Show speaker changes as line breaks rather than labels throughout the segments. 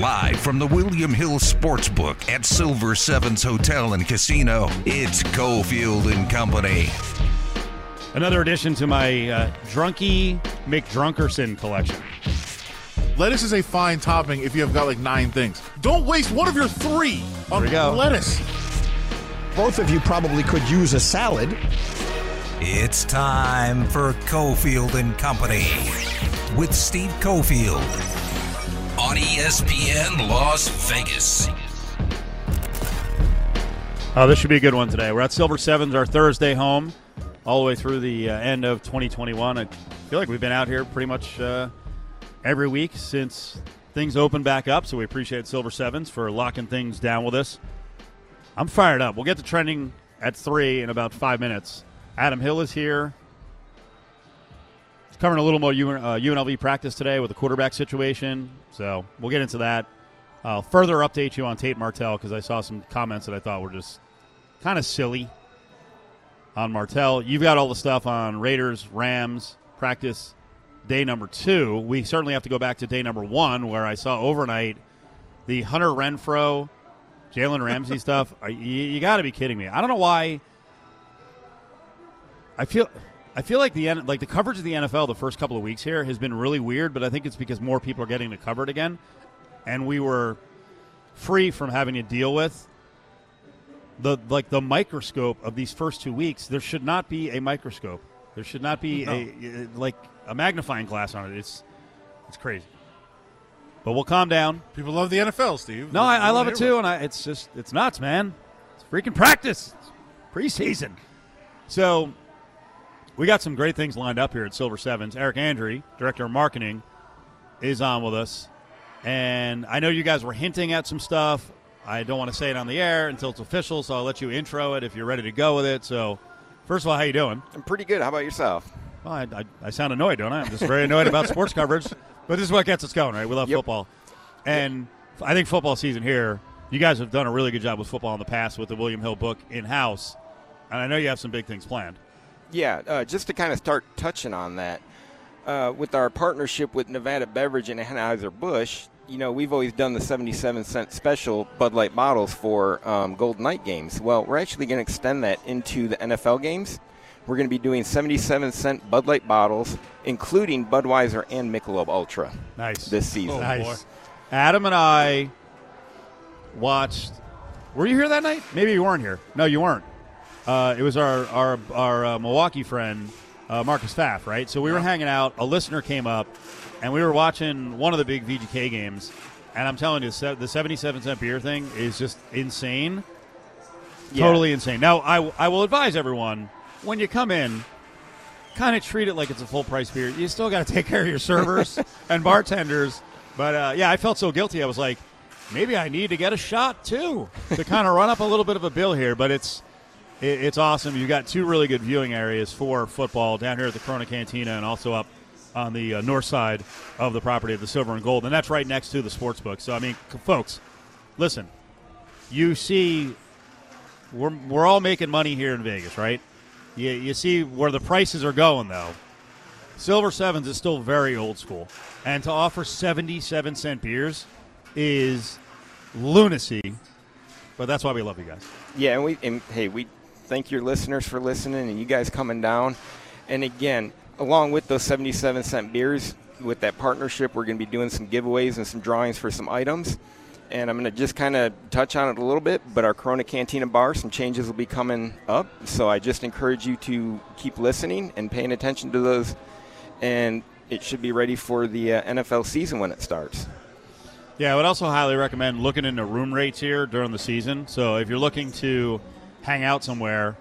Live from the William Hill Sportsbook at Silver Sevens Hotel and Casino, it's Cofield and Company.
Another addition to my uh, Drunky McDrunkerson collection.
Lettuce is a fine topping if you have got like nine things. Don't waste one of your three on
we go.
lettuce.
Both of you probably could use a salad.
It's time for Cofield and Company with Steve Cofield on ESPN Las Vegas.
Oh, this should be a good one today. We're at Silver Sevens, our Thursday home, all the way through the uh, end of 2021. I feel like we've been out here pretty much uh, every week since things opened back up, so we appreciate Silver Sevens for locking things down with us. I'm fired up. We'll get to trending at 3 in about five minutes. Adam Hill is here. Covering a little more UN, uh, UNLV practice today with the quarterback situation, so we'll get into that. I'll further update you on Tate Martell because I saw some comments that I thought were just kind of silly on Martell. You've got all the stuff on Raiders, Rams, practice day number two. We certainly have to go back to day number one where I saw overnight the Hunter Renfrow, Jalen Ramsey stuff. You, you got to be kidding me. I don't know why. I feel. I feel like the like the coverage of the NFL the first couple of weeks here has been really weird, but I think it's because more people are getting to cover it again, and we were free from having to deal with the like the microscope of these first two weeks. There should not be a microscope. There should not be a like a magnifying glass on it. It's it's crazy. But we'll calm down.
People love the NFL, Steve.
No, I, I love it too, and I, it's just it's nuts, man. It's freaking practice, it's preseason. So we got some great things lined up here at Silver Sevens. Eric Andre, director of marketing, is on with us, and I know you guys were hinting at some stuff. I don't want to say it on the air until it's official, so I'll let you intro it if you're ready to go with it. So, first of all, how you doing?
I'm pretty good. How about yourself?
Well, I, I, I sound annoyed, don't I? I'm just very annoyed about sports coverage. But this is what gets us going, right? We love
Yep.
football. And I think football season here, you guys have done a really good job with football in the past with the William Hill book in house. And I know you have some big things planned.
Yeah, uh, just to kind of start touching on that, uh, with our partnership with Nevada Beverage and Anheuser-Busch, you know, we've always done the 77 cent special Bud Light bottles for um, Golden Knight games. Well, we're actually going to extend that into the NFL games. We're going to be doing 77 cent Bud Light bottles, including Budweiser and Michelob Ultra
Nice.
this season.
nice. Adam and I watched. Were you here that night? Maybe you weren't here. No, you weren't. Uh, it was our our our uh, Milwaukee friend uh, Marcus Pfaff, right? So we were hanging out. A listener came up, and we were watching one of the big VGK games. And I'm telling you, the 77 cent beer thing is just insane.
Yeah.
Totally insane. Now, I, I will advise everyone when you come in, kind of treat it like it's a full price beer. You still got to take care of your servers and bartenders. But uh, yeah, I felt so guilty. I was like, maybe I need to get a shot too to kind of run up a little bit of a bill here. But it's it, it's awesome. You've got two really good viewing areas for football down here at the Corona Cantina and also up on the uh, north side of the property of the Silver and Gold, and that's right next to the sports book. So I mean, folks, listen, you see we're, we're all making money here in Vegas, right? You, you see where the prices are going, though. Silver Sevens is still very old school. And to offer 77 cent beers is lunacy. But that's why we love you guys.
Yeah, and we and hey, we thank your listeners for listening and you guys coming down. And again, along with those 77 cent beers, with that partnership, we're going to be doing some giveaways and some drawings for some items. And I'm going to just kind of touch on it a little bit, but our Corona Cantina bar, some changes will be coming up. So I just encourage you to keep listening and paying attention to those. And it should be ready for the uh, NFL season when it starts.
Yeah, I would also highly recommend looking into room rates here during the season. So if you're looking to hang out somewhere,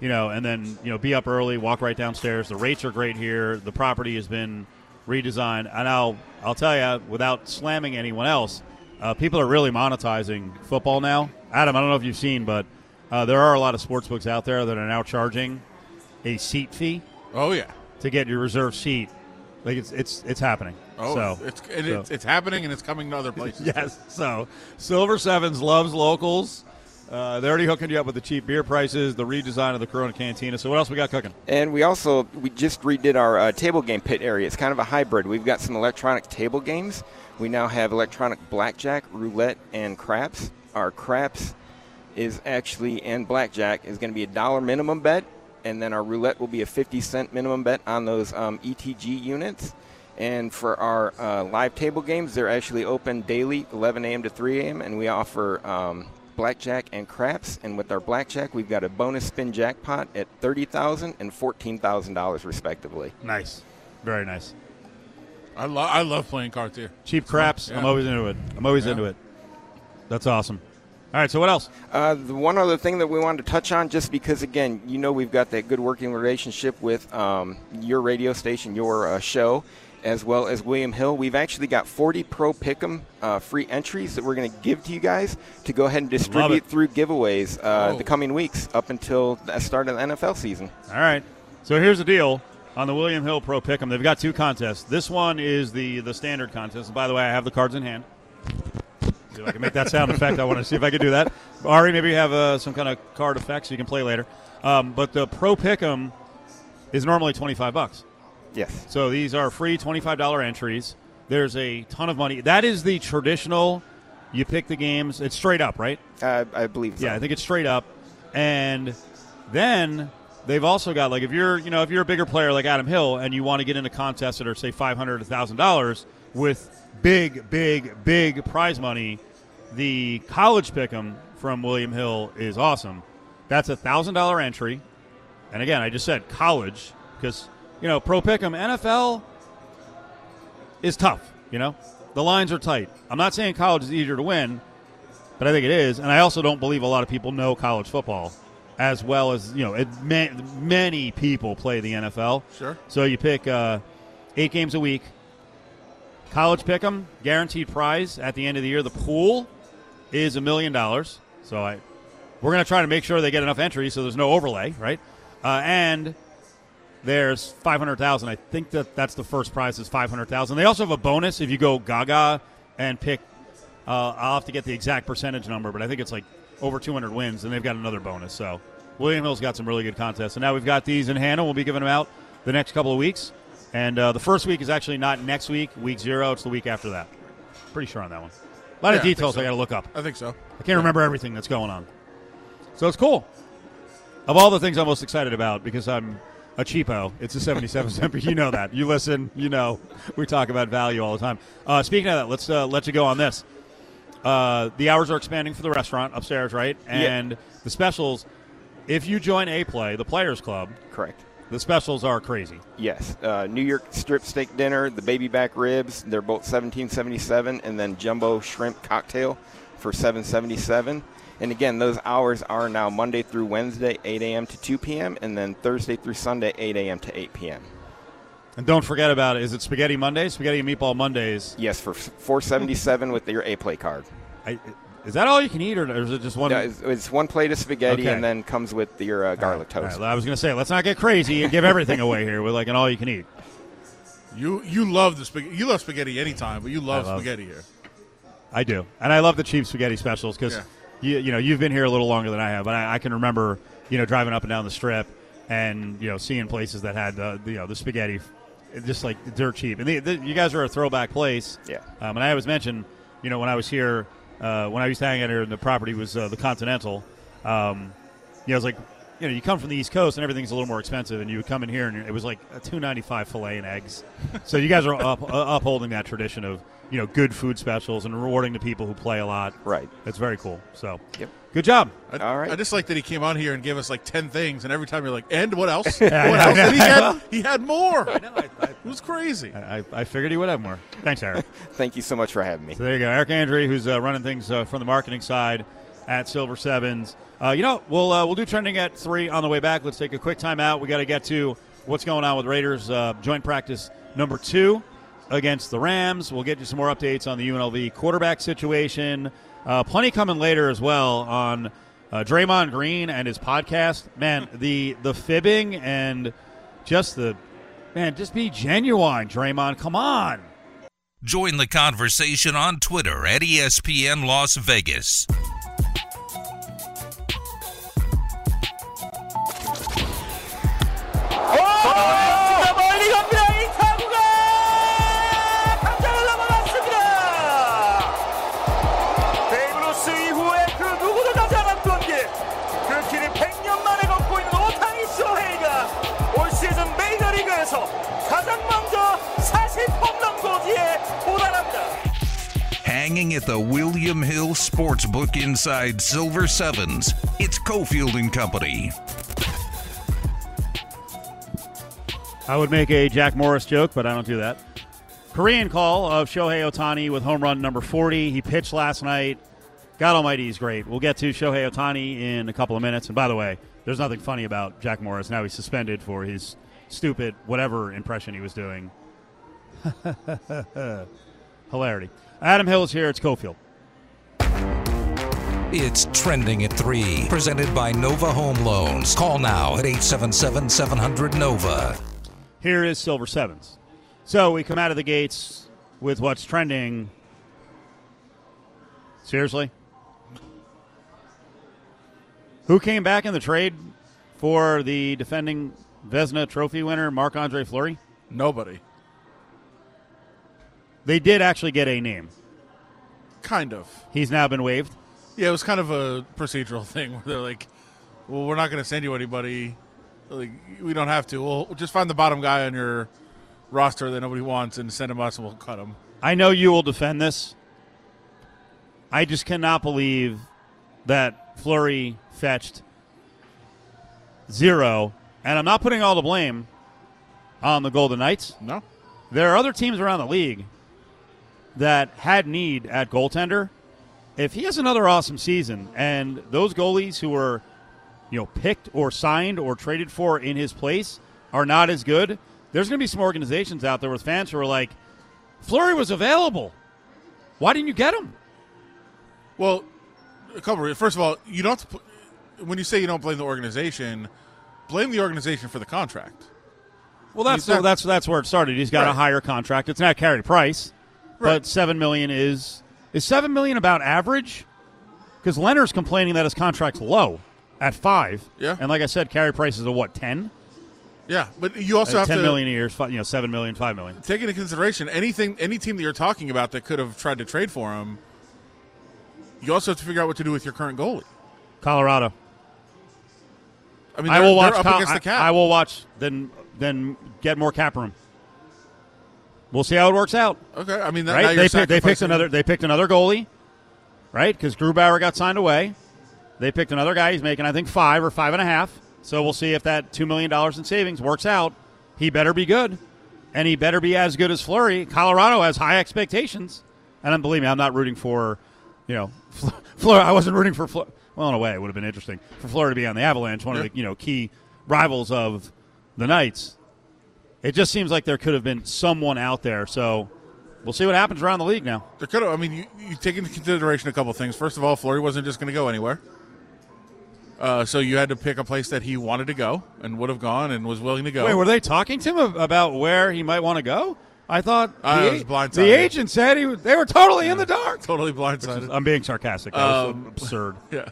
you know, and then you know be up early, walk right downstairs. The rates are great here. The property has been redesigned, and I'll I'll tell you without slamming anyone else, uh, people are really monetizing football now. Adam, I don't know if you've seen, but uh, there are a lot of sports books out there that are now charging a seat fee
Oh yeah.
to get your reserved seat. Like it's it's it's happening.
Oh,
so
it's, and
so-
it's it's happening and it's coming to other places.
Yes. So Silver Sevens loves locals. Uh, they're already hooking you up with the cheap beer prices, the redesign of the Corona Cantina. So what else we got cooking?
And we also we just redid our uh, table game pit area. It's kind of a hybrid. We've got some electronic table games. We now have electronic blackjack, roulette, and craps. Our craps is actually and blackjack is going to be a dollar minimum bet, and then our roulette will be a 50 cent minimum bet on those um, ETG units. And for our uh, live table games, they're actually open daily, 11 a.m. to 3 a.m., and we offer um, blackjack and craps. And with our blackjack, we've got a bonus spin jackpot at $30,000 and $14,000 respectively.
Nice. Very nice.
I love I love playing cards here.
Cheap craps. I'm always into it. I'm always
Yeah.
into it. That's awesome. All right, so what else?
Uh, the one other thing that we wanted to touch on, just because again, you know, we've got that good working relationship with um, your radio station, your uh, show, as well as William Hill. We've actually got 40 Pro Pick'em uh, free entries that we're going to give to you guys to go ahead and distribute through giveaways uh, the coming weeks up until the start of the NFL season.
All right. So here's the deal on the William Hill Pro Pick'em. They've got two contests. This one is the the standard contest. And by the way, I have the cards in hand. See if I can make that sound effect. I want to see if I can do that. Ari, maybe you have uh, some kind of card effects so you can play later. Um, but the Pro Pick'em is normally twenty five bucks.
Yes.
So these are free $25 entries. There's a ton of money. That is the traditional. You pick the games. It's straight up, right?
Uh, I believe so.
Yeah, I think it's straight up. And then they've also got like if you're you know if you're a bigger player like Adam Hill and you want to get into contests that are say five hundred, thousand dollars with big, big, big prize money, the college pick'em from William Hill is awesome. That's a thousand dollar entry. And again, I just said college because you know pro pick'em NFL is tough. You know the lines are tight. I'm not saying college is easier to win, but I think it is. And I also don't believe a lot of people know college football as well as you know. It, ma- many people play the NFL.
Sure.
So you pick uh, eight games a week. College pick 'em, guaranteed prize at the end of the year. The pool is a million dollars. So I, we're going to try to make sure they get enough entries so there's no overlay, right? Uh, and there's five hundred thousand. I think that that's the first prize is five hundred thousand. They also have a bonus if you go Gaga and pick. Uh, I'll have to get the exact percentage number, but I think it's like over 200 wins, and they've got another bonus. So William Hill's got some really good contests, and now we've got these in hand, and we'll be giving them out the next couple of weeks. And uh, the first week is actually not next week, week zero. It's the week after that. Pretty sure on that one. A lot
Yeah,
of details
so.
I got to look up.
I think so.
I can't remember everything that's going on. So it's cool. Of all the things I'm most excited about, because I'm a cheapo, it's a 77 cent. You know that. You listen. You know we talk about value all the time. Uh, speaking of that, let's uh, let you go on this. Uh, the hours are expanding for the restaurant upstairs, right? And the specials. If you join A Play, the Players Club,
Correct.
the specials are crazy.
Yes, uh, New York strip steak dinner, the baby back ribs, they're both 1777 and then jumbo shrimp cocktail for 777. And again, those hours are now Monday through Wednesday 8 a.m. to 2 p.m. and then Thursday through Sunday 8 a.m. to 8 p.m.
And don't forget about it. Is it Spaghetti Monday? Spaghetti and Meatball Mondays.
Yes, for 477 with your A play card.
I, is that all you can eat, or is it just one?
No, it's, it's one plate of spaghetti
Okay.
and then comes with your uh, garlic
All
toast.
right, I was going to say, let's not get crazy and give everything away here with like an all you can eat.
You you love the spaghetti. You love spaghetti anytime, but you love,
love-
spaghetti here.
I do, and I love the cheap spaghetti specials because
Yeah.
You you know you've been here a little longer than I have, but I, I can remember you know driving up and down the strip and you know seeing places that had uh, the, you know the spaghetti just like dirt cheap. And the, the, you guys are a throwback place.
Yeah.
Um, and I always mention, you know, when I was here, uh, when I used to hang out here, and the property was uh, the Continental. Um, you know, it was like, you know, you come from the East Coast and everything's a little more expensive, and you would come in here and it was like a two ninety five fillet and eggs. so you guys are up, uh, upholding that tradition of you know good food specials and rewarding the people who play a lot.
Right.
It's very cool. So,
Yep.
good job.
I,
All right.
I just like that he came on here and gave us like ten things, and every time you're like, "And what else? What else?" And he had he had more.
I know. I,
It was crazy.
I, I figured he would have more. Thanks, Eric.
Thank you so much for having me.
So there you go, Eric Andre, who's uh, running things uh, from the marketing side at Silver Sevens. Uh, you know, we'll uh, we'll do trending at three on the way back. Let's take a quick time out. We got to get to what's going on with Raiders uh, joint practice number two against the Rams. We'll get you some more updates on the UNLV quarterback situation. Uh, plenty coming later as well on uh, Draymond Green and his podcast. Man, the the fibbing and just the man, just be genuine, Draymond. Come on.
Join the conversation on Twitter at ESPN Las Vegas. Hanging at the William Hill Sportsbook inside Silver Sevens, it's Cofield and Company.
I would make a Jack Morris joke, but I don't do that. Korean call of Shohei Ohtani with home run number 40. He pitched last night. God Almighty, he's great. We'll get to Shohei Ohtani in a couple of minutes. And by the way, there's nothing funny about Jack Morris. Now he's suspended for his stupid whatever impression he was doing. Hilarity. Adam Hill is here. It's Cofield.
It's trending at 3, presented by Nova Home Loans. Call now at 877 700 Nova.
Here is Silver Sevens. So we come out of the gates with what's trending. Seriously? Who came back in the trade for the defending Vezina Trophy winner, Marc Andre Fleury?
Nobody.
They did actually get a name.
Kind of.
He's now been waived.
Yeah, it was kind of a procedural thing where they're like, "Well, we're not going to send you anybody. Like, we don't have to. We'll just find the bottom guy on your roster that nobody wants and send him us, and we'll cut him."
I know you will defend this. I just cannot believe that Fleury fetched zero, and I'm not putting all the blame on the Golden Knights.
No.
There are other teams around the league that had need at goaltender. If he has another awesome season, and those goalies who were, you know, picked or signed or traded for in his place are not as good, there's going to be some organizations out there with fans who are like, Fleury was available. Why didn't you get him?
Well, a couple. Of, first of all, you don't. Have to, put- when you say you don't blame the organization, blame the organization for the contract.
Well, that's
not-
that's that's where it started. He's got a higher contract. It's not Carey Price,
Right.
but seven million is is seven million about average? Because Leonard's complaining that his contract's low at five.
Yeah.
and like I said, Carey Price is a what ten?
Yeah, but you also
Uh,
have
ten
to
million a year, you know, seven million, five million.
take into consideration anything, any team that you're talking about that could have tried to trade for him. You also have to figure out what to do with your current goalie.
Colorado.
I mean,
I will watch.
up
Col-
against the cap.
I, I will watch. Then then get more cap room. We'll see how it works out.
Okay, I mean, that,
right? They picked, they picked another. They picked another goalie, right? Because Grubauer got signed away. They picked another guy. He's making, I think, five or five and a half. So we'll see if that two million dollars in savings works out. He better be good, and he better be as good as Fleury. Colorado has high expectations, and I'm believe me, I'm not rooting for, you know, Fleury. I wasn't rooting for Fleury. Well, in a way, it would have been interesting for Fleury to be on the Avalanche, one
Yeah.
of the you know key rivals of the Knights. It just seems like there could have been someone out there. So we'll see what happens around the league now.
There could have. I mean, you, you take into consideration a couple things. First of all, Fleury wasn't just going to go anywhere. Uh, so you had to pick a place that he wanted to go and would have gone and was willing to go.
Wait, were they talking to him about where he might want to go? I thought
I
the,
was
the agent said he was, they were totally in the dark.
totally blindsided.
I'm being sarcastic. That
Um,
absurd.
Yeah.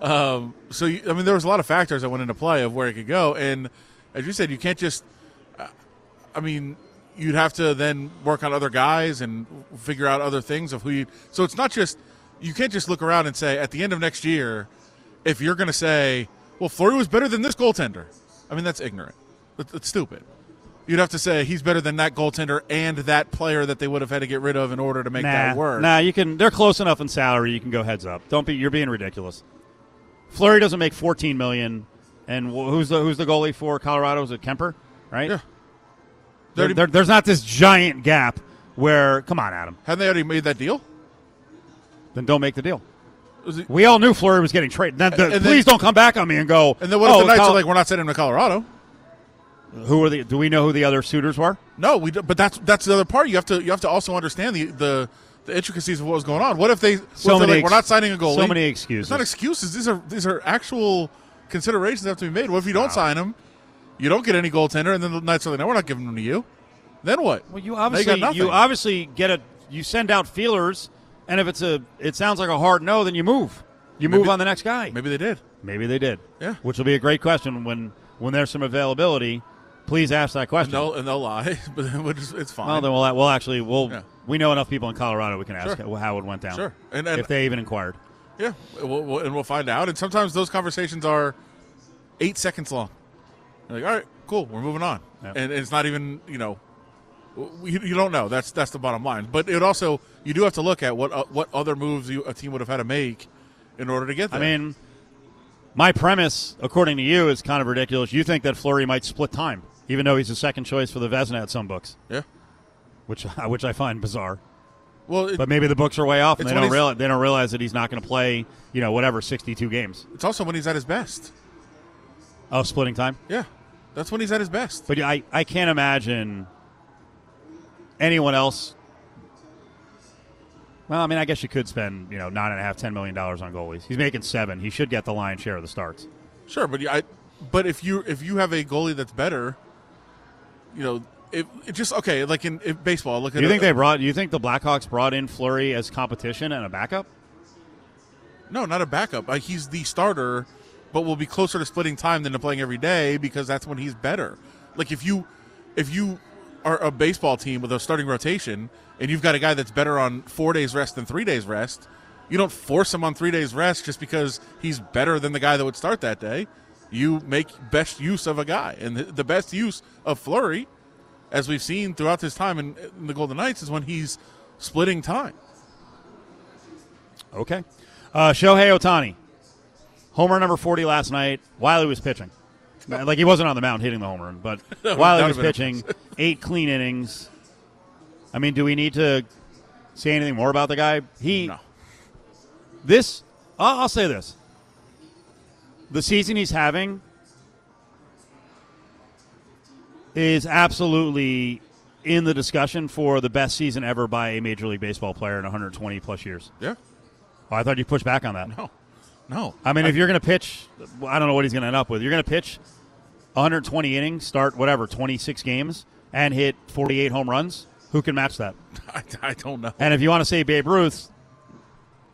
Um, so you, I mean, there was a lot of factors that went into play of where he could go, and as you said, you can't just. I mean, you'd have to then work on other guys and figure out other things of who you. So it's not just you can't just look around and say at the end of next year, if you're going to say, well, Fleury was better than this goaltender. I mean, that's ignorant. That's, that's stupid. You'd have to say he's better than that goaltender and that player that they would have had to get rid of in order to make
Nah,
that work.
nah, you can. They're close enough in salary. You can go heads up. Don't be. You're being ridiculous. Fleury doesn't make 14 million, and who's the who's the goalie for Colorado? Is it Kuemper? Right.
Yeah.
There- there- there's not this giant gap where. Come on, Adam.
Hadn't they already made that deal?
Then don't make the deal.
It-
We all knew Fleury was getting traded. Then,
And then-
please don't come back on me and go.
And then what
oh,
if the Knights
Col-
are like, we're not sending him to Colorado?
Who are the? Do we know who the other suitors were?
No, we. Don't, but that's that's the other part. You have to you have to also understand the the, the intricacies of what was going on. What if they? What
So
if
many
like, we're not signing a goalie.
so many excuses.
It's not excuses. These are these are actual considerations that have to be made. What if you don't sign him? You don't get any goaltender, and then the Knights are like, no, we're not giving them to you. Then what?
Well, you obviously
nothing.
you obviously get a you send out feelers, and if it's a it sounds like a hard no, then you move. You move
Maybe-
on the next guy.
Maybe they did.
Maybe they did.
Yeah.
Which will be a great question when when there's some availability. Please ask that
And
question.
they'll and they'll lie, but then we'll just, it's fine.
Well, then we'll we'll actually we'll
Yeah.
we know enough people in Colorado we can ask
Sure.
how it went down.
Sure. And- and-
if they even inquired.
yeah, we'll, we'll, and we'll find out. And sometimes those conversations are eight seconds long. You're like, all right, cool, we're moving on,
Yeah.
and it's not even you know, you, you don't know. That's that's the bottom line. But it also you do have to look at what uh, what other moves you, a team would have had to make in order to get there.
I mean, my premise, according to you, is kind of ridiculous. You think that Fleury might split time, even though he's a second choice for the Vezina at some books,
yeah.
which which I find bizarre.
Well, it,
But maybe the books are way off, and they don't realize they don't realize that he's not going to play. You know, whatever, sixty-two games.
it's also when he's at his best.
Oh, splitting time.
Yeah, that's when he's at his best.
But I, I can't imagine anyone else. Well, I mean, I guess you could spend you know nine and a half, ten million dollars on goalies. He's making seven. He should get the lion's share of the starts.
Sure, but I, but if you if you have a goalie that's better, you know, it, it just okay. Like in, in baseball, look at
you think
it-
they brought? You think the Blackhawks brought in Fleury as competition and a backup?
No, not a backup. Like he's the starter, but we'll be closer to splitting time than to playing every day because that's when he's better. Like if you if you are a baseball team with a starting rotation and you've got a guy that's better on four days rest than three days rest, you don't force him on three days rest just because he's better than the guy that would start that day. You make best use of a guy, and the, best use of Fleury, as we've seen throughout his time in, in the Golden Knights, is when he's splitting time.
Okay. Uh, Shohei Ohtani, homer number forty last night while he was pitching. Like he wasn't on the mound hitting the home run, but while he was pitching, eight clean innings. I mean, do we need to say anything more about the guy? He
No.
this I'll, I'll say this: the season he's having is absolutely in the discussion for the best season ever by a Major League Baseball player in 120 plus years.
Yeah.
Oh, I thought you pushed back on that.
No. No.
I mean, if you're going to pitch, I don't know what he's going to end up with. You're going to pitch 120 innings, start whatever 26 games, and hit 48 home runs. Who can match that?
I, I don't know.
And if you want to say Babe Ruth,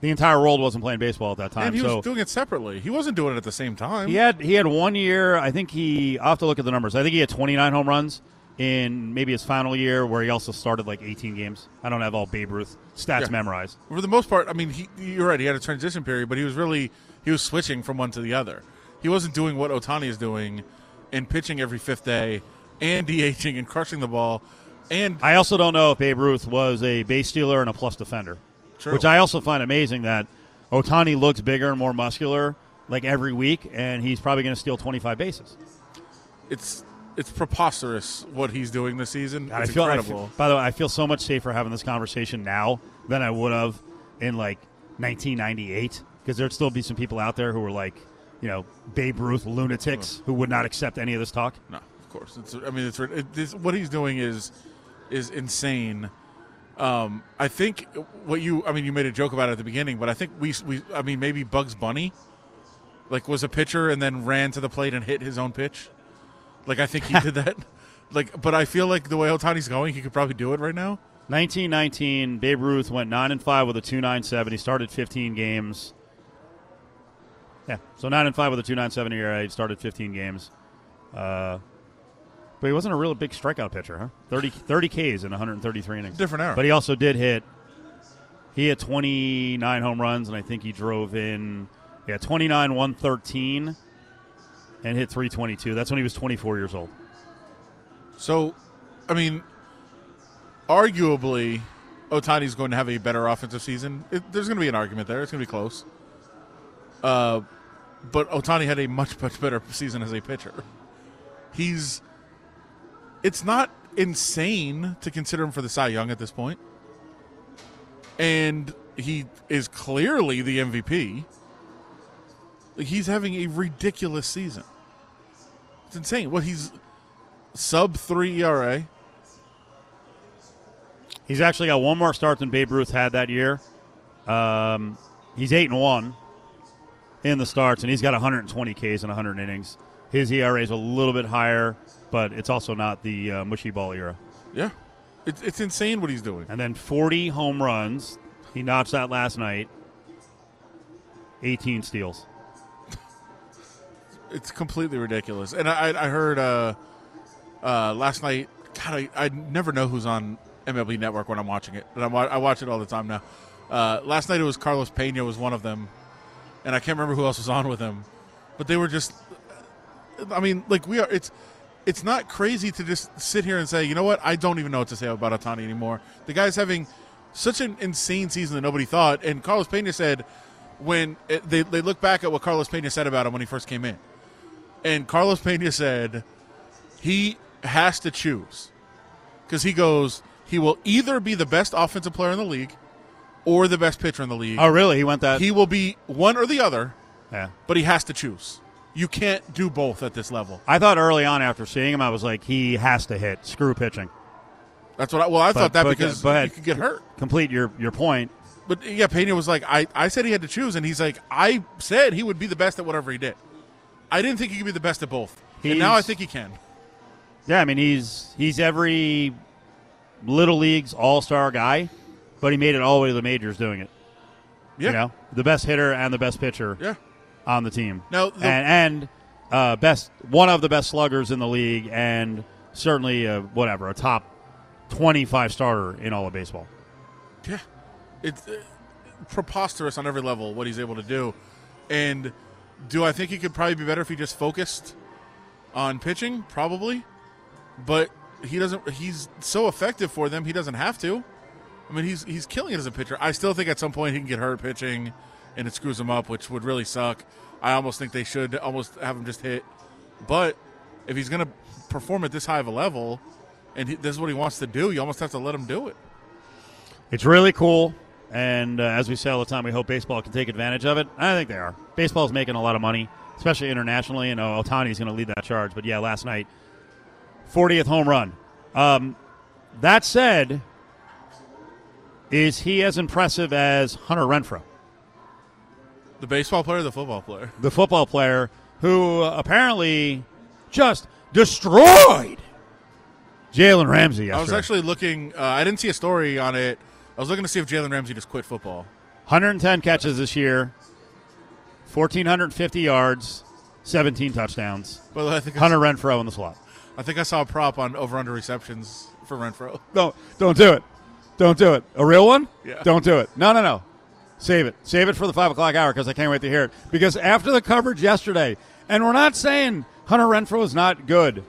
the entire world wasn't playing baseball at that time.
And he
so
was doing it separately. He wasn't doing it at the same time.
he had he had one year. I think he. I'll have to look at the numbers. I think he had 29 home runs in maybe his final year, where he also started like 18 games. I don't have all Babe Ruth stats
Yeah.
memorized.
For the most part, I mean, he, you're right. He had a transition period, but he was really he was switching from one to the other. He wasn't doing what Ohtani is doing, and pitching every fifth day, and DHing and crushing the ball, and
I also don't know if Babe Ruth was a base stealer and a plus defender.
True.
Which I also find amazing that Ohtani looks bigger and more muscular like every week, and he's probably going to steal 25 bases.
it's it's preposterous what he's doing this season.
God, I feel, I
incredible.
feel- by the way, I feel so much safer having this conversation now than I would have in like 1998 because there'd still be some people out there who were like, you know, Babe Ruth lunatics who would not accept any of this talk.
No, of course. It's. I mean, it's it, this, what he's doing is is insane. Um, I think what you. I mean, you made a joke about it at the beginning, but I think we we. I mean, maybe Bugs Bunny, like, was a pitcher and then ran to the plate and hit his own pitch. Like, I think he did that. Like, but I feel like the way Ohtani's going, he could probably do it right now.
1919, Babe Ruth went 9 and 5 with a 297. He started 15 games. Yeah, so 9 and 5 with a 297 ERA. He started 15 games. Uh, but he wasn't a real big strikeout pitcher, huh? 30, 30 Ks in 133 innings.
Different era.
But he also did hit. He hit 29 home runs, and I think he drove in, yeah, 29, 113, and hit 322. That's when he was 24 years old.
So, I mean, arguably, Ohtani's going to have a better offensive season. It, there's going to be an argument there. It's going to be close. Uh, but Ohtani had a much much better season as a pitcher. He's. It's not insane to consider him for the Cy Young at this point, and he is clearly the MVP. He's having a ridiculous season. It's insane. What he's sub three ERA.
He's actually got one more start than Babe Ruth had that year. Um, he's eight and one in the starts, and he's got 120 Ks in 100 innings. His ERA is a little bit higher, but it's also not the uh, mushy ball era.
Yeah, it's it's insane what he's doing.
And then 40 home runs. He notched that last night. 18 steals.
It's completely ridiculous. And I I heard uh, uh, last night. God, I, I never know who's on MLB Network when I'm watching it, but I'm, I watch it all the time now. Uh, last night it was Carlos Pena was one of them, and I can't remember who else was on with him, but they were just I mean, like we are. It's it's not crazy to just sit here and say, you know what? I don't even know what to say about Ohtani anymore. The guy's having such an insane season that nobody thought. And Carlos Pena said when it, they they look back at what Carlos Pena said about him when he first came in, and Carlos Pena said he has to choose because he goes he will either be the best offensive player in the league or the best pitcher in the league.
Oh, really? He went that?
He will be one or the other,
yeah.
but he has to choose. You can't do both at this level.
I thought early on after seeing him, I was like, he has to hit. Screw pitching.
That's what I, well, I
But-
thought that
but-
because
but-
you could get hurt.
Complete your your point.
But yeah, Pena was like, I, I said he had to choose, and he's like, I said he would be the best at whatever he did. I didn't think he could be the best at both. and now I think he can.
Yeah, I mean he's he's every little league's all star guy, but he made it all the way to the majors doing it.
Yeah.
You know, the best hitter and the best pitcher
Yeah.
on the team.
The-
and and uh, best one of the best sluggers in the league, and certainly uh, whatever a top twenty five starter in all of baseball.
Yeah, it's uh, preposterous on every level what he's able to do. And do I think he could probably be better if he just focused on pitching? Probably, but he doesn't. He's so effective for them. He doesn't have to. I mean, he's he's killing it as a pitcher. I still think at some point he can get hurt pitching, and it screws him up, which would really suck. I almost think they should almost have him just hit. But if he's going to perform at this high of a level, and he, this is what he wants to do, you almost have to let him do it.
It's really cool, and uh, as we say all the time, we hope baseball can take advantage of it. I think they are. Baseball's making a lot of money, especially internationally, and Ohtani's going to lead that charge. But yeah, last night, 40th home run. Um, that said, is he as impressive as Hunter Renfrow,
The baseball player, or the football player.
the football player who apparently just destroyed Jalen Ramsey yesterday?
I was actually looking. Uh, I didn't see a story on it. I was looking to see if Jalen Ramsey just quit football.
110 catches this year, 1,450 yards, 17 touchdowns.
But I think I,
Hunter Renfrow in the slot.
I think I saw a prop on over under receptions for Renfrow.
No, don't do it. Don't do it. A real one?
Yeah.
Don't do it. No, no, no. Save it. Save it for the 5 o'clock hour because I can't wait to hear it. Because after the coverage yesterday, and we're not saying Hunter Renfrow is not good,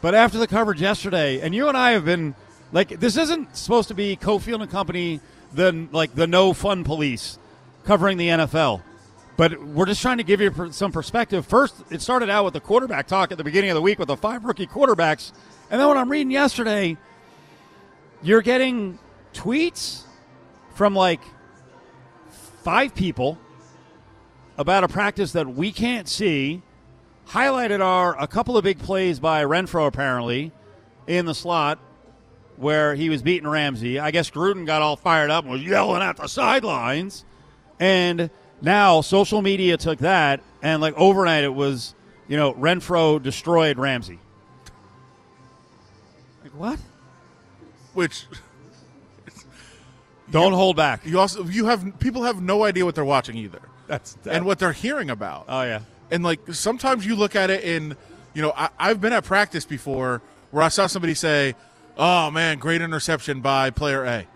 but after the coverage yesterday, and you and I have been like, this isn't supposed to be Cofield and Company, the like the no fun police covering the NFL. But we're just trying to give you some perspective. First, it started out with the quarterback talk at the beginning of the week with the five rookie quarterbacks. And then when I'm reading yesterday, you're getting tweets from like five people about a practice that we can't see. Highlighted are a couple of big plays by Renfrow, apparently, in the slot where he was beating Ramsey. I guess Gruden got all fired up and was yelling at the sidelines. And now social media took that and like overnight it was, you know, Renfrow destroyed Ramsey. Like what?
Which
Don't hold back.
you also you have people have no idea what they're watching either,
That's
and what they're hearing about.
Oh yeah.
And like sometimes you look at it and you know I, I've been at practice before where I saw somebody say, "Oh man, great interception by player A,"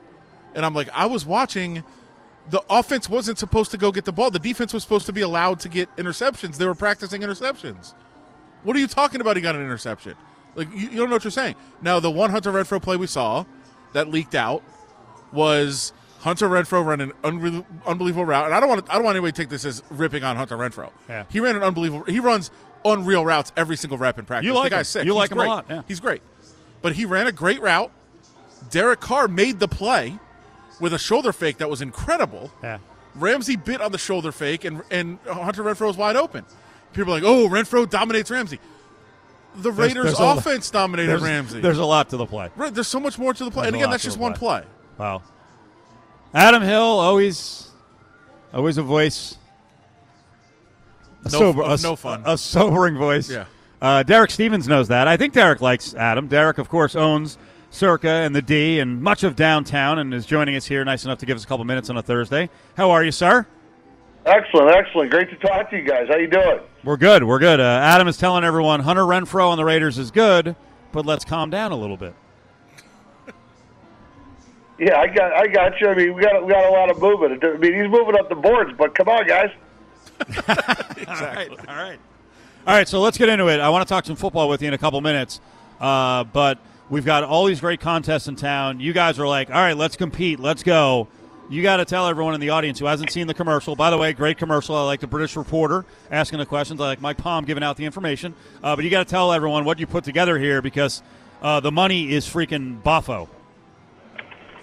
and I'm like, I was watching. The offense wasn't supposed to go get the ball. The defense was supposed to be allowed to get interceptions. They were practicing interceptions. What are you talking about? He got an interception. Like you, you don't know what you're saying. Now the one Hunter Renfrow play we saw that leaked out was Hunter Renfrow ran an unre- unbelievable route, and I don't want to, I don't want anybody to take this as ripping on Hunter Renfrow.
Yeah.
He ran an unbelievable. He runs unreal routes every single rep in practice.
You like
the guy's
him.
sick.
You
He's
like him a lot, yeah.
He's great, but he ran a great route. Derek Carr made the play with a shoulder fake that was incredible.
Yeah.
Ramsey bit on the shoulder fake, and and Hunter Renfrow was wide open. People are like, "Oh, Renfrow dominates Ramsey." The Raiders'
there's a-
offense dominated
There's,
Ramsey.
there's a lot to the play.
right, there's so much more to the play,
There's
and again, that's just
the
one
play.
play.
Wow. Adam Hill always, always a voice. A
No-
sober, a
no fun.
A sobering voice.
Yeah.
Uh, Derek Stevens knows that. I think Derek likes Adam. Derek, of course, owns Circa and the D and much of downtown, and is joining us here. Nice enough to give us a couple minutes on a Thursday. How are you, sir?
Excellent, excellent. Great to talk to you guys. How you doing?
We're good. We're good. Uh, Adam is telling everyone Hunter Renfrow on the Raiders is good, but let's calm down a little bit.
Yeah, I got, I got you. I mean, we got, we got a lot of movement. I mean, he's moving up the boards, but come on, guys.
All right. All right. All right, so let's get into it. I want to talk some football with you in a couple minutes, uh, but we've got all these great contests in town. You guys are like, all right, let's compete, let's go. You got to tell everyone in the audience who hasn't seen the commercial. By the way, great commercial. I like the British reporter asking the questions. I like Mike Palm giving out the information. Uh, but you got to tell everyone what you put together here because uh, the money is freaking boffo.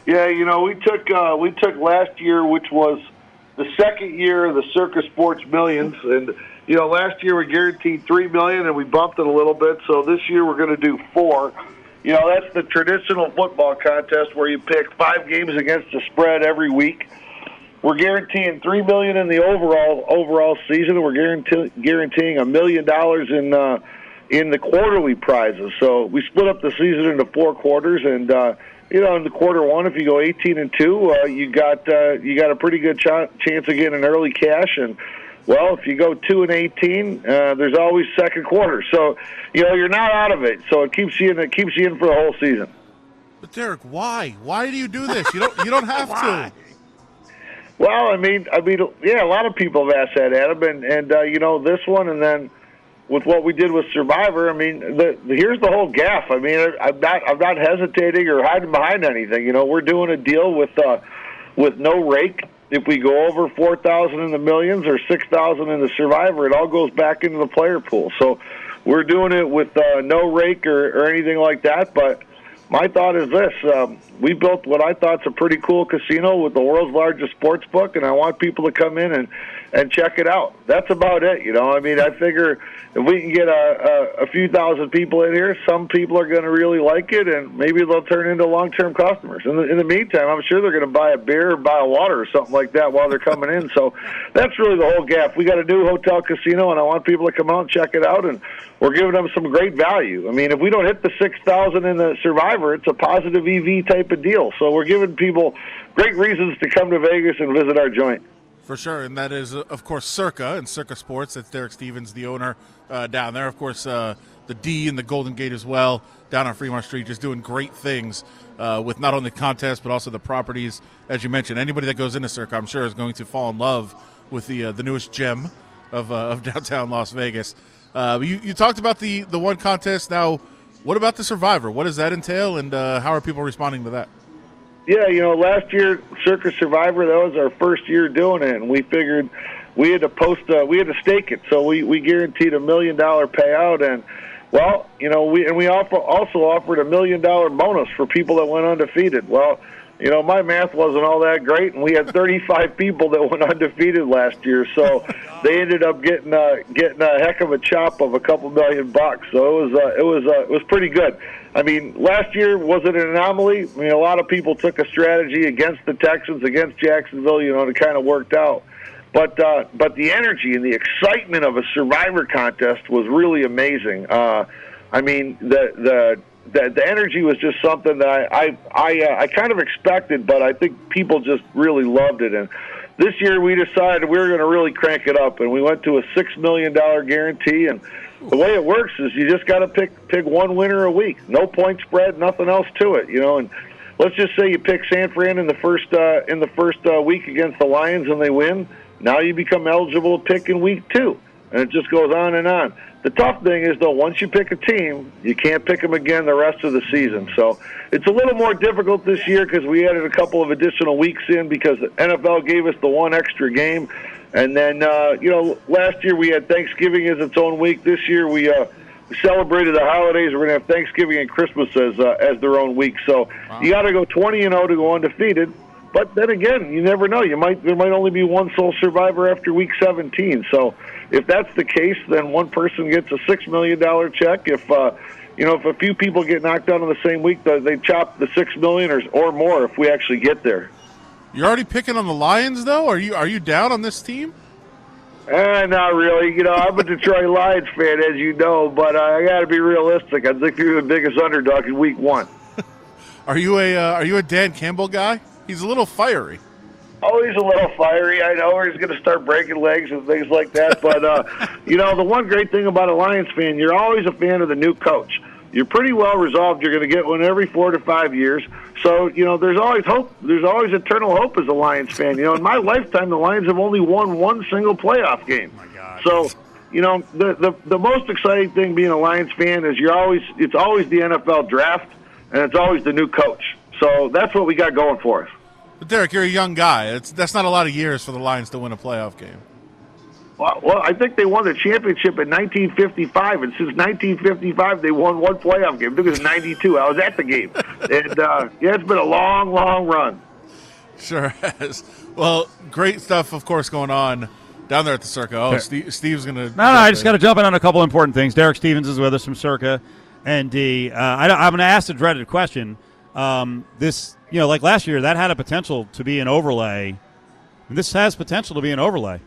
Yeah, you know, we took uh, we took last year, which was the second year of the Circa Sports Millions, and you know, last year we guaranteed three million, and we bumped it a little bit. So this year we're going to do four. You know, that's the traditional football contest where you pick five games against the spread every week. We're guaranteeing three million in the overall overall season. We're guarantee, guaranteeing a million dollars in uh, in the quarterly prizes. So we split up the season into four quarters, and uh, you know, in the quarter one, if you go 18 and two, uh, you got uh, you got a pretty good ch- chance of getting early cash. And well, if you go two and 18, uh, there's always second quarter. So you know, you're not out of it. So it keeps you in. It keeps you in for the whole season.
But Derek, why? Why do you do this? You don't. You don't have to.
Well, I mean, I mean, yeah, a lot of people have asked that, Adam, and and uh, you know this one, and then with what we did with Survivor, I mean, the, the, here's the whole gaff. I mean, I'm not I'm not hesitating or hiding behind anything. You know, we're doing a deal with uh, with no rake. If we go over four thousand in the millions or six thousand in the Survivor, it all goes back into the player pool. So we're doing it with uh, no rake or, or anything like that. But my thought is this: um, we built what I thought thought's a pretty cool casino with the world's largest sports book, and I want people to come in and and check it out. That's about it. You know, I mean, I figure if we can get a, a, a few thousand people in here, some people are going to really like it, and maybe they'll turn into long-term customers. In the, in the meantime, I'm sure they're going to buy a beer or buy a water or something like that while they're coming in. So that's really the whole gap. We got a new hotel casino, and I want people to come out and check it out, and we're giving them some great value. I mean, if we don't hit the six thousand in the Survivor, it's a positive EV type of deal. So we're giving people great reasons to come to Vegas and visit our joint.
For sure, and that is, uh, of course, Circa and Circa Sports. That's Derek Stevens, the owner uh, down there. Of course, uh, the D and the Golden Gate as well down on Fremont Street, just doing great things uh, with not only contests but also the properties. As you mentioned, anybody that goes into Circa, I'm sure, is going to fall in love with the uh, the newest gem of, uh, of downtown Las Vegas. you, you talked about the the one contest. Now, what about the Survivor? What does that entail, and how are people responding to that?
Yeah, you know, last year Circa Survivor that was our first year doing it, and we figured we had to post, uh, we had to stake it, so we we guaranteed a million dollar payout, and well, you know, we and we offer, also offered a million dollar bonus for people that went undefeated. Well, you know, my math wasn't all that great, and we had 35 people that went undefeated last year, so they ended up getting uh, getting a heck of a chop of a couple million bucks. So it was uh, it was uh, it was pretty good. I mean, last year was it an anomaly? I mean, a lot of people took a strategy against the Texans, against Jacksonville, you know, and it kind of worked out. But uh, but the energy and the excitement of a Survivor contest was really amazing. Uh, I mean, the the the, the energy was just something that I I I, uh, I kind of expected, but I think people just really loved it. And this year we decided we were going to really crank it up, and we went to a six million dollar guarantee and the way it works is you just got to pick pick one winner a week. No point spread, nothing else to it, you know. And let's just say you pick San Fran in the first uh, in the first uh, week against the Lions and they win. Now you become eligible to pick in week two, and it just goes on and on. The tough thing is though, once you pick a team, you can't pick them again the rest of the season. So it's a little more difficult this year because we added a couple of additional weeks in because the NFL gave us the one extra game and then, uh, you know, last year we had Thanksgiving as its own week. This year we uh, celebrated the holidays. We're going to have Thanksgiving and Christmas as uh, as their own week. So wow. you got to go 20 and 0 to go undefeated. But then again, you never know. You might there might only be one sole survivor after week 17. So if that's the case, then one person gets a six million dollar check. If uh, you know, if a few people get knocked out in the same week, they chop the six million or or more if we actually get there.
You're already picking on the Lions, though. Are you are you down on this team?
Uh, not really. You know, I'm a Detroit Lions fan, as you know, but uh, I got to be realistic. I think you're the biggest underdog in Week One.
are you a uh, Are you a Dan Campbell guy? He's a little fiery.
Oh, he's a little fiery. I know he's going to start breaking legs and things like that. But uh, you know, the one great thing about a Lions fan, you're always a fan of the new coach you're pretty well resolved. You're going to get one every four to five years. So you know, there's always hope. There's always eternal hope as a Lions fan. You know, in my lifetime, the Lions have only won one single playoff game.
Oh my God.
So you know, the, the the most exciting thing being a Lions fan is you're always it's always the NFL draft and it's always the new coach. So that's what we got going for us.
But Derek, you're a young guy. It's, that's not a lot of years for the Lions to win a playoff game.
Well, well, I think they won the championship in 1955, and since 1955 they won one playoff game. I think it was '92. I was at the game, and uh, yeah, it's been a long, long run.
Sure has. Well, great stuff, of course, going on down there at the Circa. Oh, Steve, Steve's going to.
No, no, I just got to jump in on a couple important things. Derek Stevens is with us from Circa, and D. Uh, I, I'm going to ask the dreaded question. Um, this, you know, like last year, that had a potential to be an overlay. This has potential to be an overlay.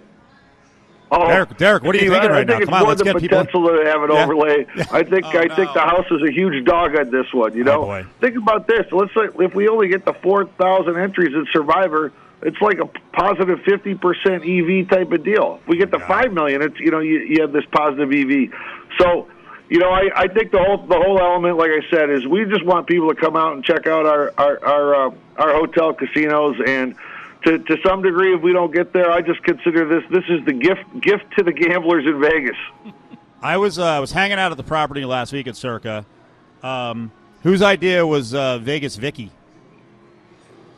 Oh,
Derek, Derek, what are you thinking
I,
right
I think
now?
it's
Come on,
more
let's get people.
potential to have an
Yeah.
overlay. I think
Oh,
I
no.
think the house is a huge dog on this one. You
Oh,
know,
boy.
think about this. Let's say if we only get the four thousand entries in Survivor, it's like a positive fifty percent EV type of deal. If we get the five million, it's you know you, you have this positive EV. So. You know, I, I think the whole the whole element, like I said, is we just want people to come out and check out our our our, uh, our hotel casinos, and to to some degree, if we don't get there, I just consider this this is the gift gift to the gamblers in Vegas.
I was uh, I was hanging out at the property last week at Circa. Um, whose idea was uh, Vegas Vicky?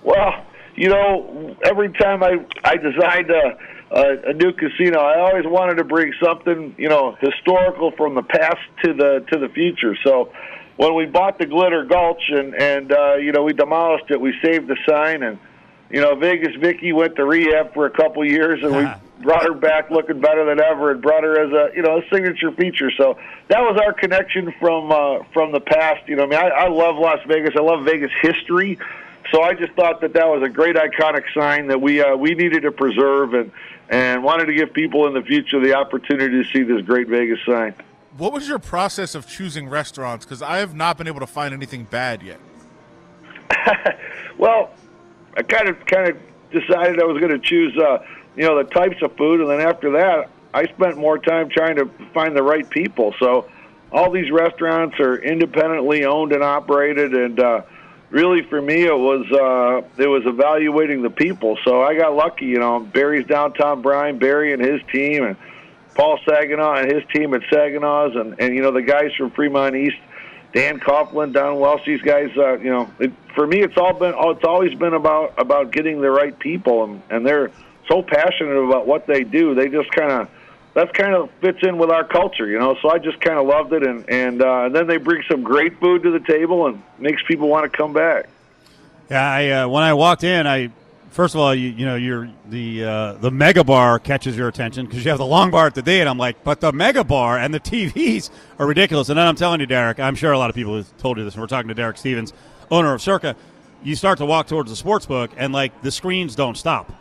Well, you know, every time I I designed a, a a new casino, I always wanted to bring something you know historical from the past to the to the future. So when we bought the Glitter Gulch and and uh, you know we demolished it, we saved the sign and you know Vegas Vicky went to rehab for a couple years and we brought her back looking better than ever and brought her as a you know a signature feature. So that was our connection from uh, from the past. You know, I mean, I, I love Las Vegas. I love Vegas history. So I just thought that that was a great iconic sign that we uh, we needed to preserve and and wanted to give people in the future the opportunity to see this great Vegas sign.
What was your process of choosing restaurants? Because I have not been able to find anything bad yet.
Well, I kind of kind of decided I was going to choose, uh, you know, the types of food, and then after that, I spent more time trying to find the right people. So, all these restaurants are independently owned and operated, and uh, really for me, it was uh, it was evaluating the people. So I got lucky, you know. Barry's downtown Brian Barry and his team, and Paul Saginaw and his team at Saginaw's, and and you know the guys from Fremont East. Dan Coughlin, Don Welsh, these guys, uh, you know, it, for me, it's all been, oh, it's always been about about getting the right people, and, and they're so passionate about what they do. They just kind of, that's kind of fits in with our culture, you know. So I just kind of loved it, and and uh, and then they bring some great food to the table and makes people want to come back.
Yeah, I uh, when I walked in, I first of all, you, you know, you're the uh, the mega bar catches your attention because you have the long bar at the day, and I'm like, but the mega bar and the TVs are ridiculous. And then I'm telling you, Derek, I'm sure a lot of people have told you this. And we're talking to Derek Stevens, owner of Circa. You start to walk towards the sports book, and like the screens don't stop.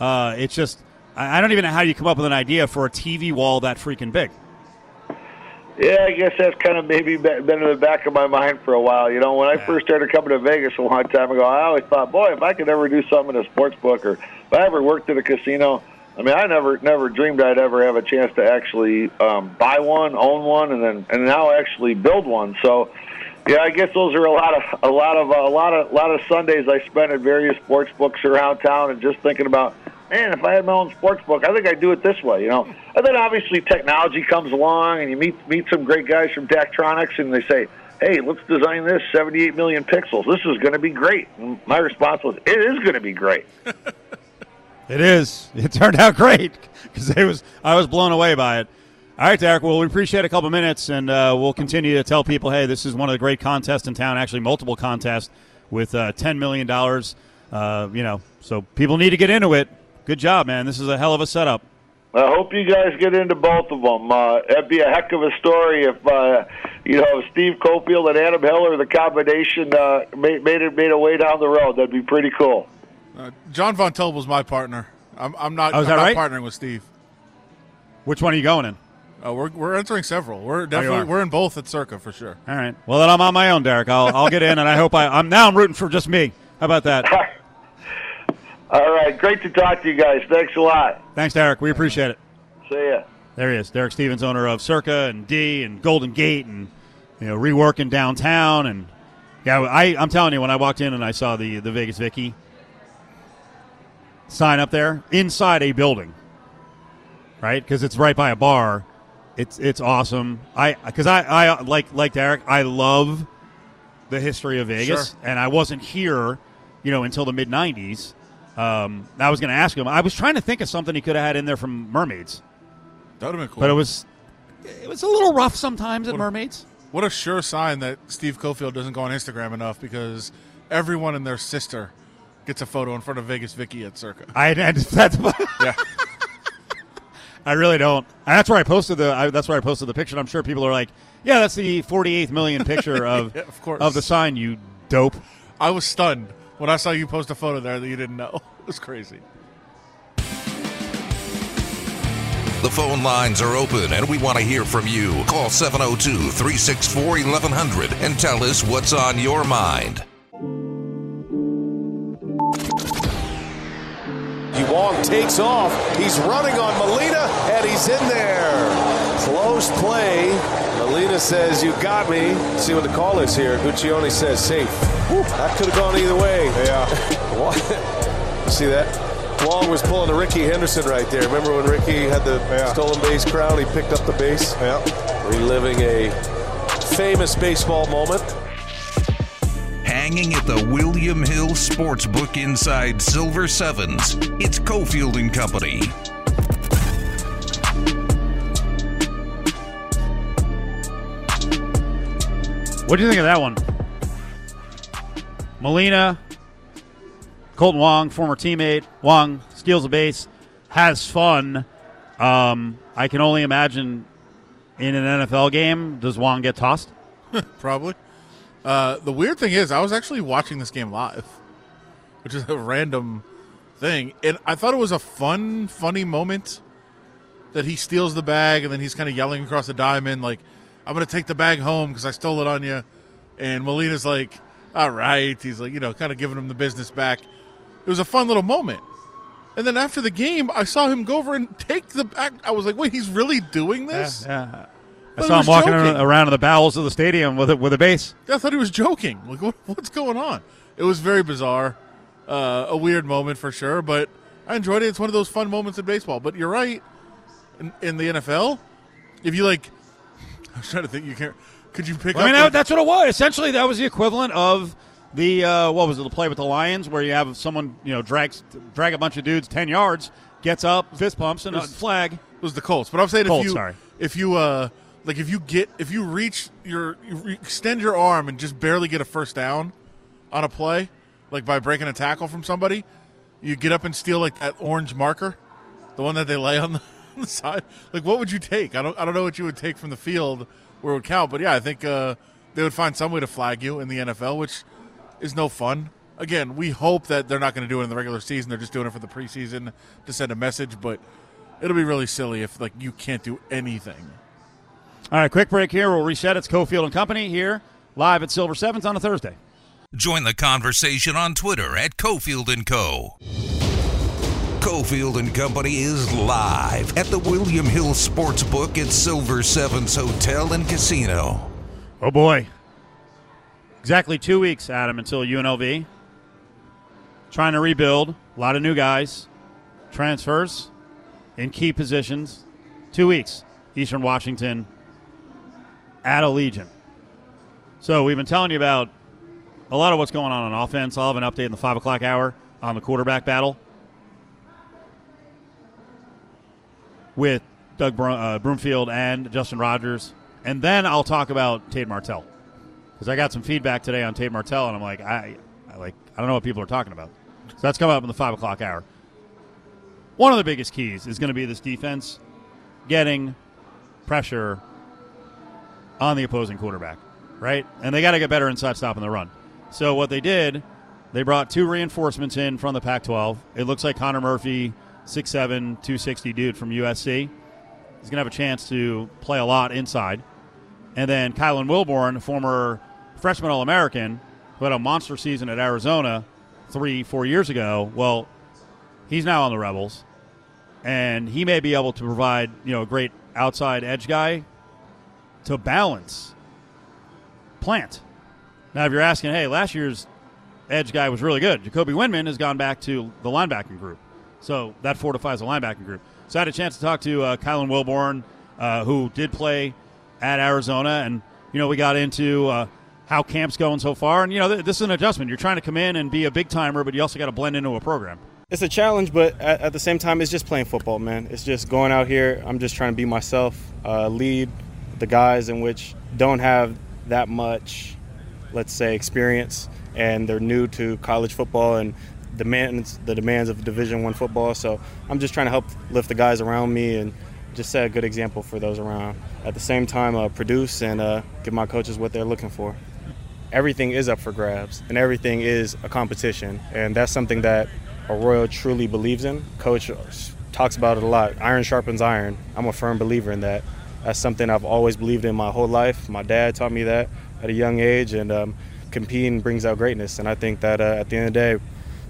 Uh, it's just I, don't even know how you come up with an idea for a TV wall that freaking big.
Yeah, I guess that's kind of maybe been in the back of my mind for a while. You know, when I first started coming to Vegas a long time ago, I always thought, boy, if I could ever do something in a sports book, or if I ever worked at a casino. I mean, I never never dreamed I'd ever have a chance to actually um, buy one, own one, and then and now actually build one. So, yeah, I guess those are a lot of a lot of a lot of a lot of Sundays I spent at various sports books around town, and just thinking about, man, if I had my own sports book, I think I'd do it this way, you know. And then obviously technology comes along, and you meet meet some great guys from Daktronics, and they say, hey, let's design this 78 million pixels. This is going to be great. And my response was, it is going to be great.
It is. It turned out great because it was. I was blown away by it. All right, Derek. Well, we appreciate a couple minutes, and uh, we'll continue to tell people, hey, this is one of the great contests in town. Actually, multiple contests with uh, ten million dollars. Uh, you know, so people need to get into it. Good job, man. This is a hell of a setup.
I hope you guys get into both of them. Uh, that'd be a heck of a story if uh, you know Steve Cofield and Adam Hiller, the combination, uh, made made it made a way down the road. That'd be pretty cool.
Uh, John Von Tobel's my partner. I'm, I'm not.
Oh, is
I'm
that
not
right?
partnering with Steve.
Which one are you going in?
Uh, we're we're entering several. We're
are.
definitely we're in both at Circa for sure.
All right. Well, then I'm on my own, Derek. I'll, I'll get in, and I hope I. I'm now. I'm rooting for just me. How about that?
All right, great to talk to you guys. Thanks a lot.
Thanks, Derek. We appreciate it.
See ya.
There he is, Derek Stevens, owner of Circa and D and Golden Gate, and you know reworking downtown. And yeah, I, I'm telling you, when I walked in and I saw the the Vegas Vicky sign up there inside a building, right? Because it's right by a bar. It's it's awesome. I because I I like like Derek. I love the history of Vegas,
Sure.
and I wasn't here, you know, until the mid '90s. Um, I was going to ask him. I was trying to think of something he could have had in there from Mermaids,
That would have been cool.
but it was it was a little rough sometimes at
What-
Mermaids.
What a sure sign that Steve Cofield doesn't go on Instagram enough because everyone and their sister gets a photo in front of Vegas Vicky at Circa.
I, that's
Yeah.
I really don't. And that's where I posted the. I, that's where I posted the picture. And I'm sure people are like, "Yeah, that's the 48th million picture of
Yeah, of
of the sign." You dope.
I was stunned when I saw you post a photo there that you didn't know. It was crazy.
The phone lines are open and we want to hear from you. Call 702 364 1100 and tell us what's on your mind.
Wong takes off. He's running on Molina, and he's in there. Close play. Molina says, You got me. See what the call is here. Guccione says, Safe. That could have gone either way. Yeah. See that? Wong was pulling a Rickey Henderson right there. Remember when Ricky had the stolen base crown? He picked up the base? Yeah. Reliving a famous baseball moment.
Hanging at the William Hill Sportsbook inside Silver Sevens, it's Cofield and Company.
What do you think of that one? Molina, Kolten Wong, former teammate. Wong steals a base, has fun. Um, I can only imagine in an NFL game, does Wong get tossed?
Probably. Uh, the weird thing is, I was actually watching this game live, which is a random thing, and I thought it was a fun, funny moment that he steals the bag and then he's kind of yelling across the diamond, like, "I'm to take the bag home because I stole it on you," and Molina's like, "All right," he's like, you know, kind of giving him the business back. It was a fun little moment. And then after the game, I saw him go over and take the back. I was like, "Wait, he's really doing this?"
Yeah. I saw him walking
joking.
around in the bowels of the stadium with a, with a base.
I thought he was joking. Like, what, what's going on? It was very bizarre, uh, a weird moment for sure. But I enjoyed it. It's one of those fun moments in baseball. But you're right. In, in the NFL, if you like, I was trying to think. You can't. Could you pick
I mean, that, that's what it was. Essentially, that was the equivalent of the uh, what was it? The play with the Lions, where you have someone you know drags drag a bunch of dudes ten yards, gets up, fist pumps, and a
Was-
flag.
it was the Colts. But I'm saying
Colts,
if you,
sorry.
if you, uh, like, if you get, if you reach your, you extend your arm and just barely get a first down on a play, like by breaking a tackle from somebody, you get up and steal like that orange marker, the one that they lay on the, on the side. Like, what would you take? I don't, I don't know what you would take from the field where it would count. But yeah, I think uh, they would find some way to flag you in the NFL, which is no fun. Again, we hope that they're not going to do it in the regular season. They're just doing it for the preseason to send a message. But it'll be really silly if like you can't do anything.
All right, quick break here. We'll reset. It's Cofield and Company here live at Silver Sevens on a Thursday.
Join the conversation on Twitter at Cofield and Co. Cofield and Company is live at the William Hill Sportsbook at Silver Sevens Hotel and Casino.
Oh boy, exactly two weeks, Adam, until UNLV. Trying to rebuild. A lot of new guys, transfers in key positions. Two weeks. Eastern Washington at Allegiant. So we've been telling you about a lot of what's going on on offense. I'll have an update in the five o'clock hour on the quarterback battle with Doug Bro- uh, Brumfield and Justin Rogers, and then I'll talk about Tate Martell because I got some feedback today on Tate Martell, and I'm like, I, I like, I don't know what people are talking about. So that's coming up in the five o'clock hour. One of the biggest keys is going to be this defense getting pressure on the opposing quarterback, right? And they got to get better inside stopping the run. So what they did, they brought two reinforcements in from the Pac-12. It looks like Connor Murphy, 6'7", 260 dude from USC. He's going to have a chance to play a lot inside. And then Kylan Wilborn, former freshman All-American, who had a monster season at Arizona three, four years ago. Well, he's now on the Rebels, and he may be able to provide you know a great outside edge guy to balance Plant. Now, if you're asking, hey, last year's edge guy was really good. Jacoby Windmon has gone back to the linebacking group, so that fortifies the linebacking group. So I had a chance to talk to uh, Kylan Wilborn uh, who did play at Arizona, and you know we got into uh, how camp's going so far, and you know th- this is an adjustment. You're trying to come in and be a big timer, but you also got to blend into a program.
It's a challenge, but at, the same time, it's just playing football, man. It's just going out here. I'm just trying to be myself, uh, lead the guys in which don't have that much, let's say, experience, and they're new to college football and demands the demands of Division One football. So I'm just trying to help lift the guys around me and just set a good example for those around. At the same time, uh, produce and uh, give my coaches what they're looking for. Everything is up for grabs, and everything is a competition, and that's something that Arroyo truly believes in. Coach talks about it a lot. Iron sharpens iron. I'm a firm believer in that. That's something I've always believed in my whole life. My dad taught me that at a young age, and um, competing brings out greatness. And I think that uh, at the end of the day,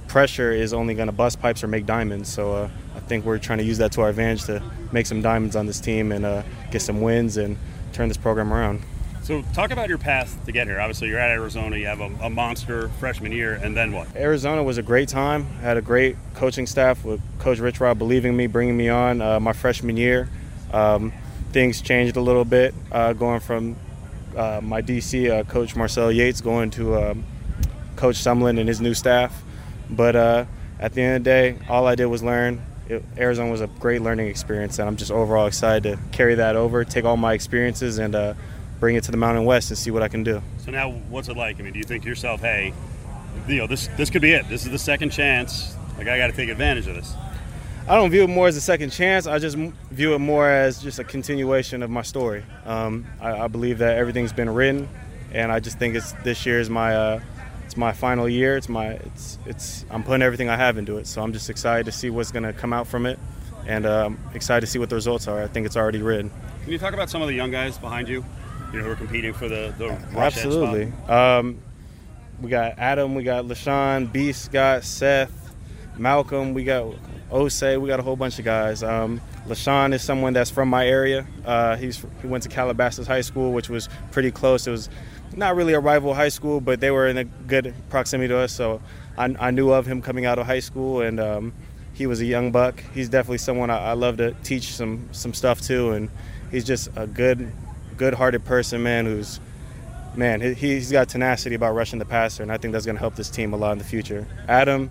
pressure is only going to bust pipes or make diamonds. So uh, I think we're trying to use that to our advantage to make some diamonds on this team and uh, get some wins and turn this program around.
So, talk about your path to get here. Obviously, you're at Arizona. You have a, a, monster freshman year, and then what?
Arizona was a great time. I had a great coaching staff with Coach Rich Rod believing me, bringing me on uh, my freshman year. Um, things changed a little bit, uh, going from uh, my DC, uh, Coach Marcel Yates, going to um, Coach Sumlin and his new staff. But uh, at the end of the day, all I did was learn. It, Arizona was a great learning experience, and I'm just overall excited to carry that over, take all my experiences, and uh, bring it to the Mountain West and see what I can do.
So now, what's it like? I mean, do you think to yourself, hey, you know, this this could be it. This is the second chance. Like I got to take advantage of this.
I don't view it more as a second chance. I just view it more as just a continuation of my story. Um, I, I, believe that everything's been written, and I just think it's this year is my uh, it's my final year. It's my it's it's I'm putting everything I have into it. So I'm just excited to see what's going to come out from it, and um, excited to see what the results are. I think it's already written.
Can you talk about some of the young guys behind you? you know, who are competing for the, the
Absolutely. Um, we got Adam, we got LaShawn, Beast, got Seth, Malcolm, we got Osei, we got a whole bunch of guys. Um, LaShawn is someone that's from my area. Uh, he's he went to Calabasas High School, which was pretty close. It was not really a rival high school, but they were in a good proximity to us. So I, I knew of him coming out of high school, and um, he was a young buck. He's definitely someone I, I love to teach some some stuff to, and he's just a good good-hearted person, man, who's man, he's got tenacity about rushing the passer, and I think that's going to help this team a lot in the future. Adam,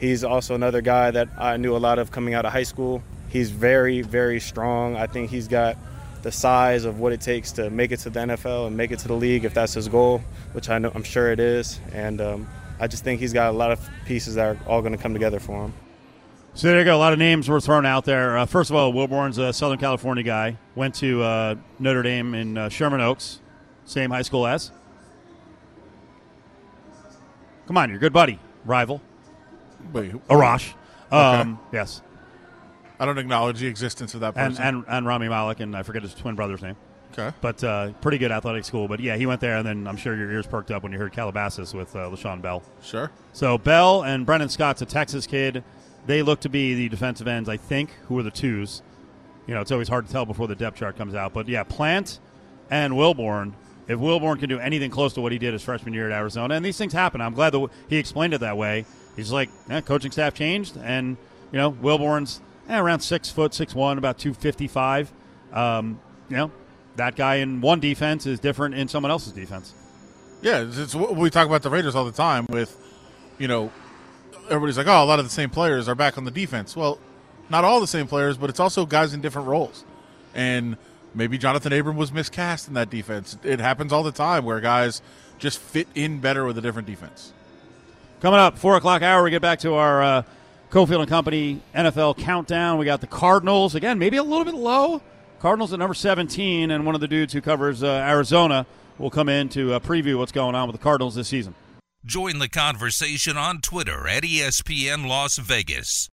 he's also another guy that I knew a lot of coming out of high school. He's very, very strong. I think he's got the size of what it takes to make it to the NFL and make it to the league if that's his goal, which I know I'm sure it is. And um, I just think he's got a lot of pieces that are all going to come together for him.
So there you go. A lot of names were thrown out there. Uh, first of all, Wilborn's a Southern California guy. Went to uh, Notre Dame in uh, Sherman Oaks, same high school as. Come on, your good buddy, rival.
Wait,
Arash. Um. Yes.
I don't acknowledge the existence of that person.
And, and, and Rami Malek and I forget his twin brother's name.
Okay.
But uh, pretty good athletic school. But yeah, he went there, and then I'm sure your ears perked up when you heard Calabasas with uh, LaShawn Bell.
Sure.
So Bell and Brennan Scott's a Texas kid. They look to be the defensive ends, I think, who are the twos. You know, it's always hard to tell before the depth chart comes out. But yeah, Plant and Wilborn. If Wilborn can do anything close to what he did his freshman year at Arizona, and these things happen, I'm glad that he explained it that way. He's like, eh, coaching staff changed, and you know, Wilborn's eh, around six foot, six one, about two fifty five. Um, you know, that guy in one defense is different in someone else's defense.
Yeah, it's, it's, we talk about the Raiders all the time with, you know, everybody's like, oh, a lot of the same players are back on the defense. Well, not all the same players, but it's also guys in different roles. And maybe Jonathan Abram was miscast in that defense. It happens all the time where guys just fit in better with a different defense.
Coming up, four o'clock hour, we get back to our uh, Cofield and Company NFL countdown. We got the Cardinals again, maybe a little bit low. Cardinals at number 17, and one of the dudes who covers uh, Arizona will come in to uh, preview what's going on with the Cardinals this season.
Join the conversation on Twitter at ESPN Las Vegas.